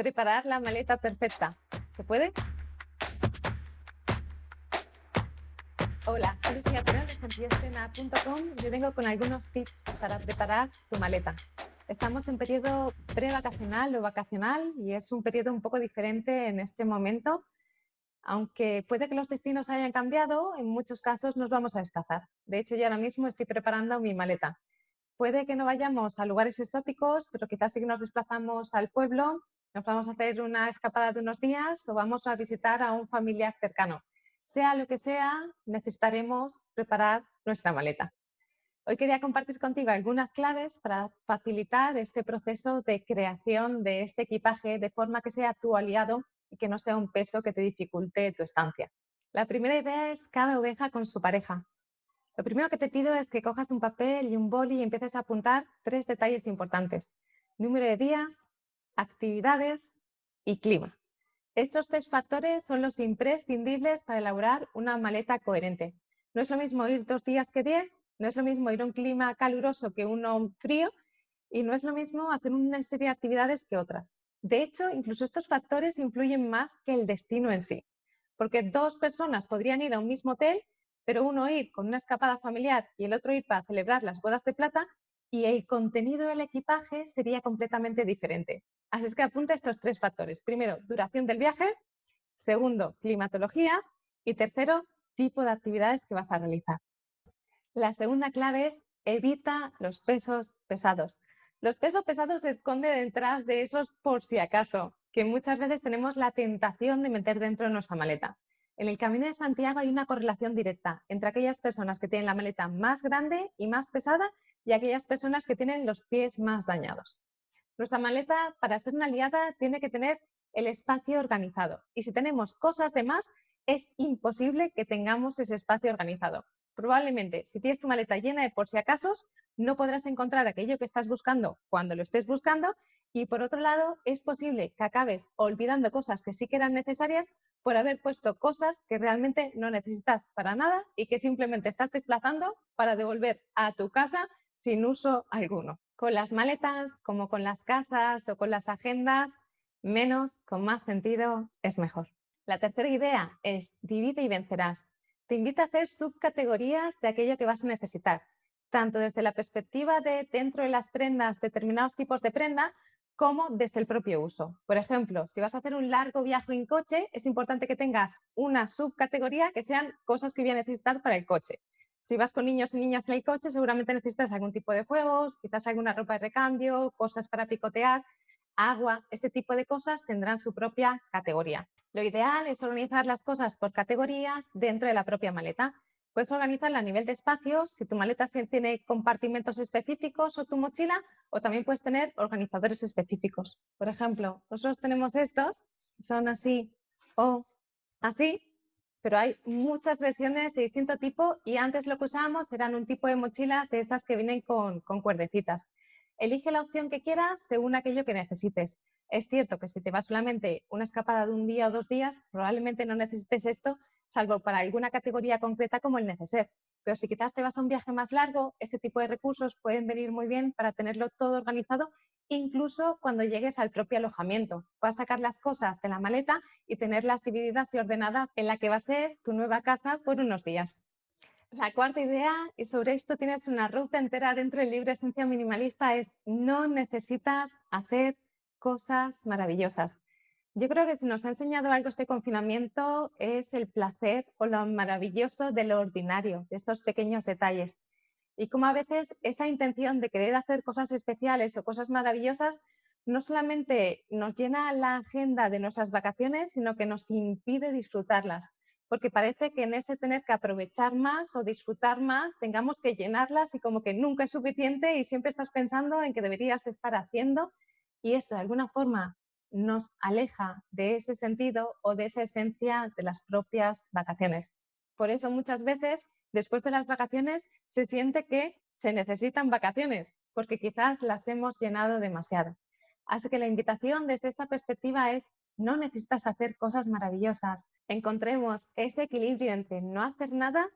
preparar la maleta perfecta. ¿Se puede? Hola, soy Lucía Perón de santillescena.com y vengo con algunos tips para preparar tu maleta. Estamos en periodo prevacacional o vacacional y es un periodo un poco diferente en este momento. Aunque puede que los destinos hayan cambiado, en muchos casos nos vamos a desplazar. De hecho, yo ahora mismo estoy preparando mi maleta. Puede que no vayamos a lugares exóticos, pero quizás sí que nos desplazamos al pueblo, nos vamos a hacer una escapada de unos días o vamos a visitar a un familiar cercano. Sea lo que sea, necesitaremos preparar nuestra maleta. Hoy quería compartir contigo algunas claves para facilitar este proceso de creación de este equipaje de forma que sea tu aliado y que no sea un peso que te dificulte tu estancia. La primera idea es cada oveja con su pareja. Lo primero que te pido es que cojas un papel y un boli y empieces a apuntar tres detalles importantes. Número de días, actividades y clima. Estos tres factores son los imprescindibles para elaborar una maleta coherente. No es lo mismo ir dos días que diez, no es lo mismo ir a un clima caluroso que uno frío y no es lo mismo hacer una serie de actividades que otras. De hecho, incluso estos factores influyen más que el destino en sí, porque dos personas podrían ir a un mismo hotel, pero uno ir con una escapada familiar y el otro ir para celebrar las bodas de plata y el contenido del equipaje sería completamente diferente. Así es que apunta estos tres factores. Primero, duración del viaje. Segundo, climatología. Y tercero, tipo de actividades que vas a realizar. La segunda clave es evita los pesos pesados. Los pesos pesados se esconden detrás de esos por si acaso, que muchas veces tenemos la tentación de meter dentro de nuestra maleta. En el Camino de Santiago hay una correlación directa entre aquellas personas que tienen la maleta más grande y más pesada y aquellas personas que tienen los pies más dañados. Nuestra maleta, para ser una aliada, tiene que tener el espacio organizado. Y si tenemos cosas de más, es imposible que tengamos ese espacio organizado. Probablemente, si tienes tu maleta llena de por si acaso, no podrás encontrar aquello que estás buscando cuando lo estés buscando. Y por otro lado, es posible que acabes olvidando cosas que sí que eran necesarias por haber puesto cosas que realmente no necesitas para nada y que simplemente estás desplazando para devolver a tu casa sin uso alguno con las maletas, como con las casas o con las agendas, menos con más sentido es mejor. La tercera idea es divide y vencerás. Te invita a hacer subcategorías de aquello que vas a necesitar, tanto desde la perspectiva de dentro de las prendas determinados tipos de prenda, como desde el propio uso. Por ejemplo, si vas a hacer un largo viaje en coche, es importante que tengas una subcategoría que sean cosas que voy a necesitar para el coche. Si vas con niños y niñas en el coche, seguramente necesitas algún tipo de juegos, quizás alguna ropa de recambio, cosas para picotear, agua, este tipo de cosas tendrán su propia categoría. Lo ideal es organizar las cosas por categorías dentro de la propia maleta. Puedes organizarla a nivel de espacios, si tu maleta tiene compartimentos específicos o tu mochila, o también puedes tener organizadores específicos. Por ejemplo, nosotros tenemos estos, son así o así, pero hay muchas versiones de distinto tipo y antes lo que usábamos eran un tipo de mochilas de esas que vienen con, con cuerdecitas. Elige la opción que quieras según aquello que necesites. Es cierto que si te va solamente una escapada de un día o dos días, probablemente no necesites esto, salvo para alguna categoría concreta como el neceser. Pero si quizás te vas a un viaje más largo, este tipo de recursos pueden venir muy bien para tenerlo todo organizado incluso cuando llegues al propio alojamiento. Puedes sacar las cosas de la maleta y tenerlas divididas y ordenadas en la que va a ser tu nueva casa por unos días. La cuarta idea, y sobre esto tienes una ruta entera dentro del libro Esencia Minimalista, es no necesitas hacer cosas maravillosas. Yo creo que si nos ha enseñado algo este confinamiento es el placer o lo maravilloso de lo ordinario, de estos pequeños detalles. Y como a veces esa intención de querer hacer cosas especiales o cosas maravillosas no solamente nos llena la agenda de nuestras vacaciones, sino que nos impide disfrutarlas, porque parece que en ese tener que aprovechar más o disfrutar más, tengamos que llenarlas y como que nunca es suficiente y siempre estás pensando en que deberías estar haciendo y eso de alguna forma nos aleja de ese sentido o de esa esencia de las propias vacaciones. Por eso muchas veces después de las vacaciones se siente que se necesitan vacaciones, porque quizás las hemos llenado demasiado. Así que la invitación desde esta perspectiva es, no necesitas hacer cosas maravillosas. Encontremos ese equilibrio entre no hacer nada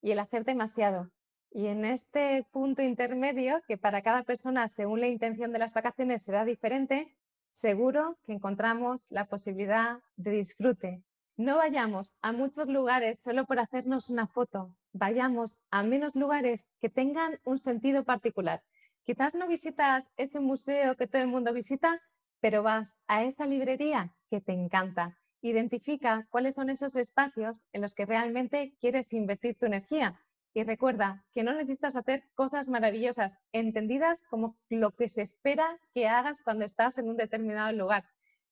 y el hacer demasiado. Y en este punto intermedio, que para cada persona, según la intención de las vacaciones, será diferente, seguro que encontramos la posibilidad de disfrute. No vayamos a muchos lugares solo por hacernos una foto, vayamos a menos lugares que tengan un sentido particular. Quizás no visitas ese museo que todo el mundo visita, pero vas a esa librería que te encanta. Identifica cuáles son esos espacios en los que realmente quieres invertir tu energía. Y recuerda que no necesitas hacer cosas maravillosas, entendidas como lo que se espera que hagas cuando estás en un determinado lugar,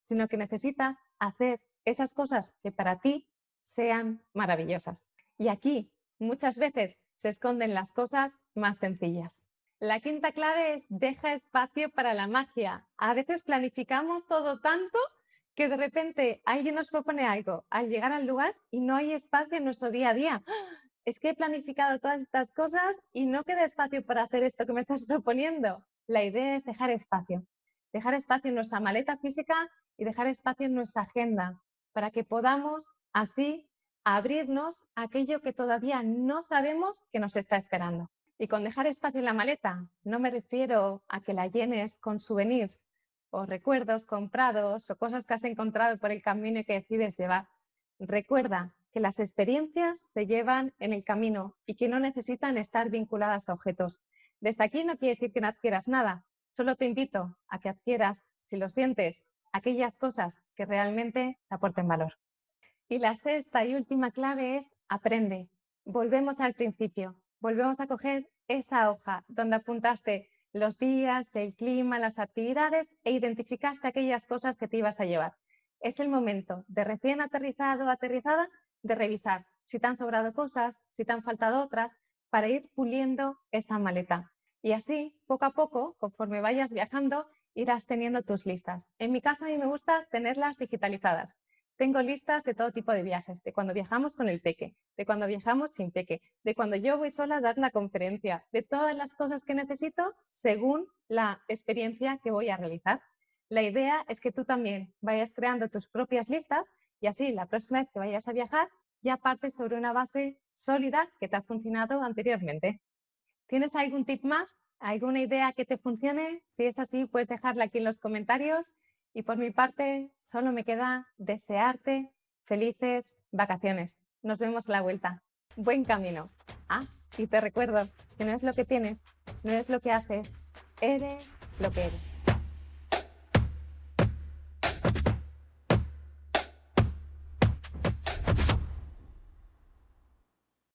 sino que necesitas hacer esas cosas que para ti sean maravillosas. Y aquí muchas veces se esconden las cosas más sencillas. La quinta clave es deja espacio para la magia. A veces planificamos todo tanto que de repente alguien nos propone algo al llegar al lugar y no hay espacio en nuestro día a día. Es que he planificado todas estas cosas y no queda espacio para hacer esto que me estás proponiendo. La idea es dejar espacio. Dejar espacio en nuestra maleta física y dejar espacio en nuestra agenda para que podamos así abrirnos a aquello que todavía no sabemos que nos está esperando. Y con dejar espacio en la maleta, no me refiero a que la llenes con souvenirs o recuerdos comprados o cosas que has encontrado por el camino y que decides llevar. Recuerda que las experiencias se llevan en el camino y que no necesitan estar vinculadas a objetos. Desde aquí no quiere decir que no adquieras nada, solo te invito a que adquieras, si lo sientes, aquellas cosas que realmente te aporten valor. Y la sexta y última clave es aprende. Volvemos al principio volvemos a coger esa hoja donde apuntaste los días, el clima, las actividades e identificaste aquellas cosas que te ibas a llevar. Es el momento de recién aterrizado o aterrizada de revisar si te han sobrado cosas, si te han faltado otras, para ir puliendo esa maleta. Y así, poco a poco, conforme vayas viajando, irás teniendo tus listas. En mi caso, a mí me gusta tenerlas digitalizadas. Tengo listas de todo tipo de viajes, de cuando viajamos con el peque, de cuando viajamos sin peque, de cuando yo voy sola a dar una conferencia, de todas las cosas que necesito según la experiencia que voy a realizar. La idea es que tú también vayas creando tus propias listas y así la próxima vez que vayas a viajar ya partes sobre una base sólida que te ha funcionado anteriormente. ¿Tienes algún tip más? ¿Alguna idea que te funcione? Si es así, puedes dejarla aquí en los comentarios y por mi parte, solo me queda desearte felices vacaciones. Nos vemos a la vuelta. Buen camino. Ah, y te recuerdo que no es lo que tienes, no es lo que haces, eres lo que eres.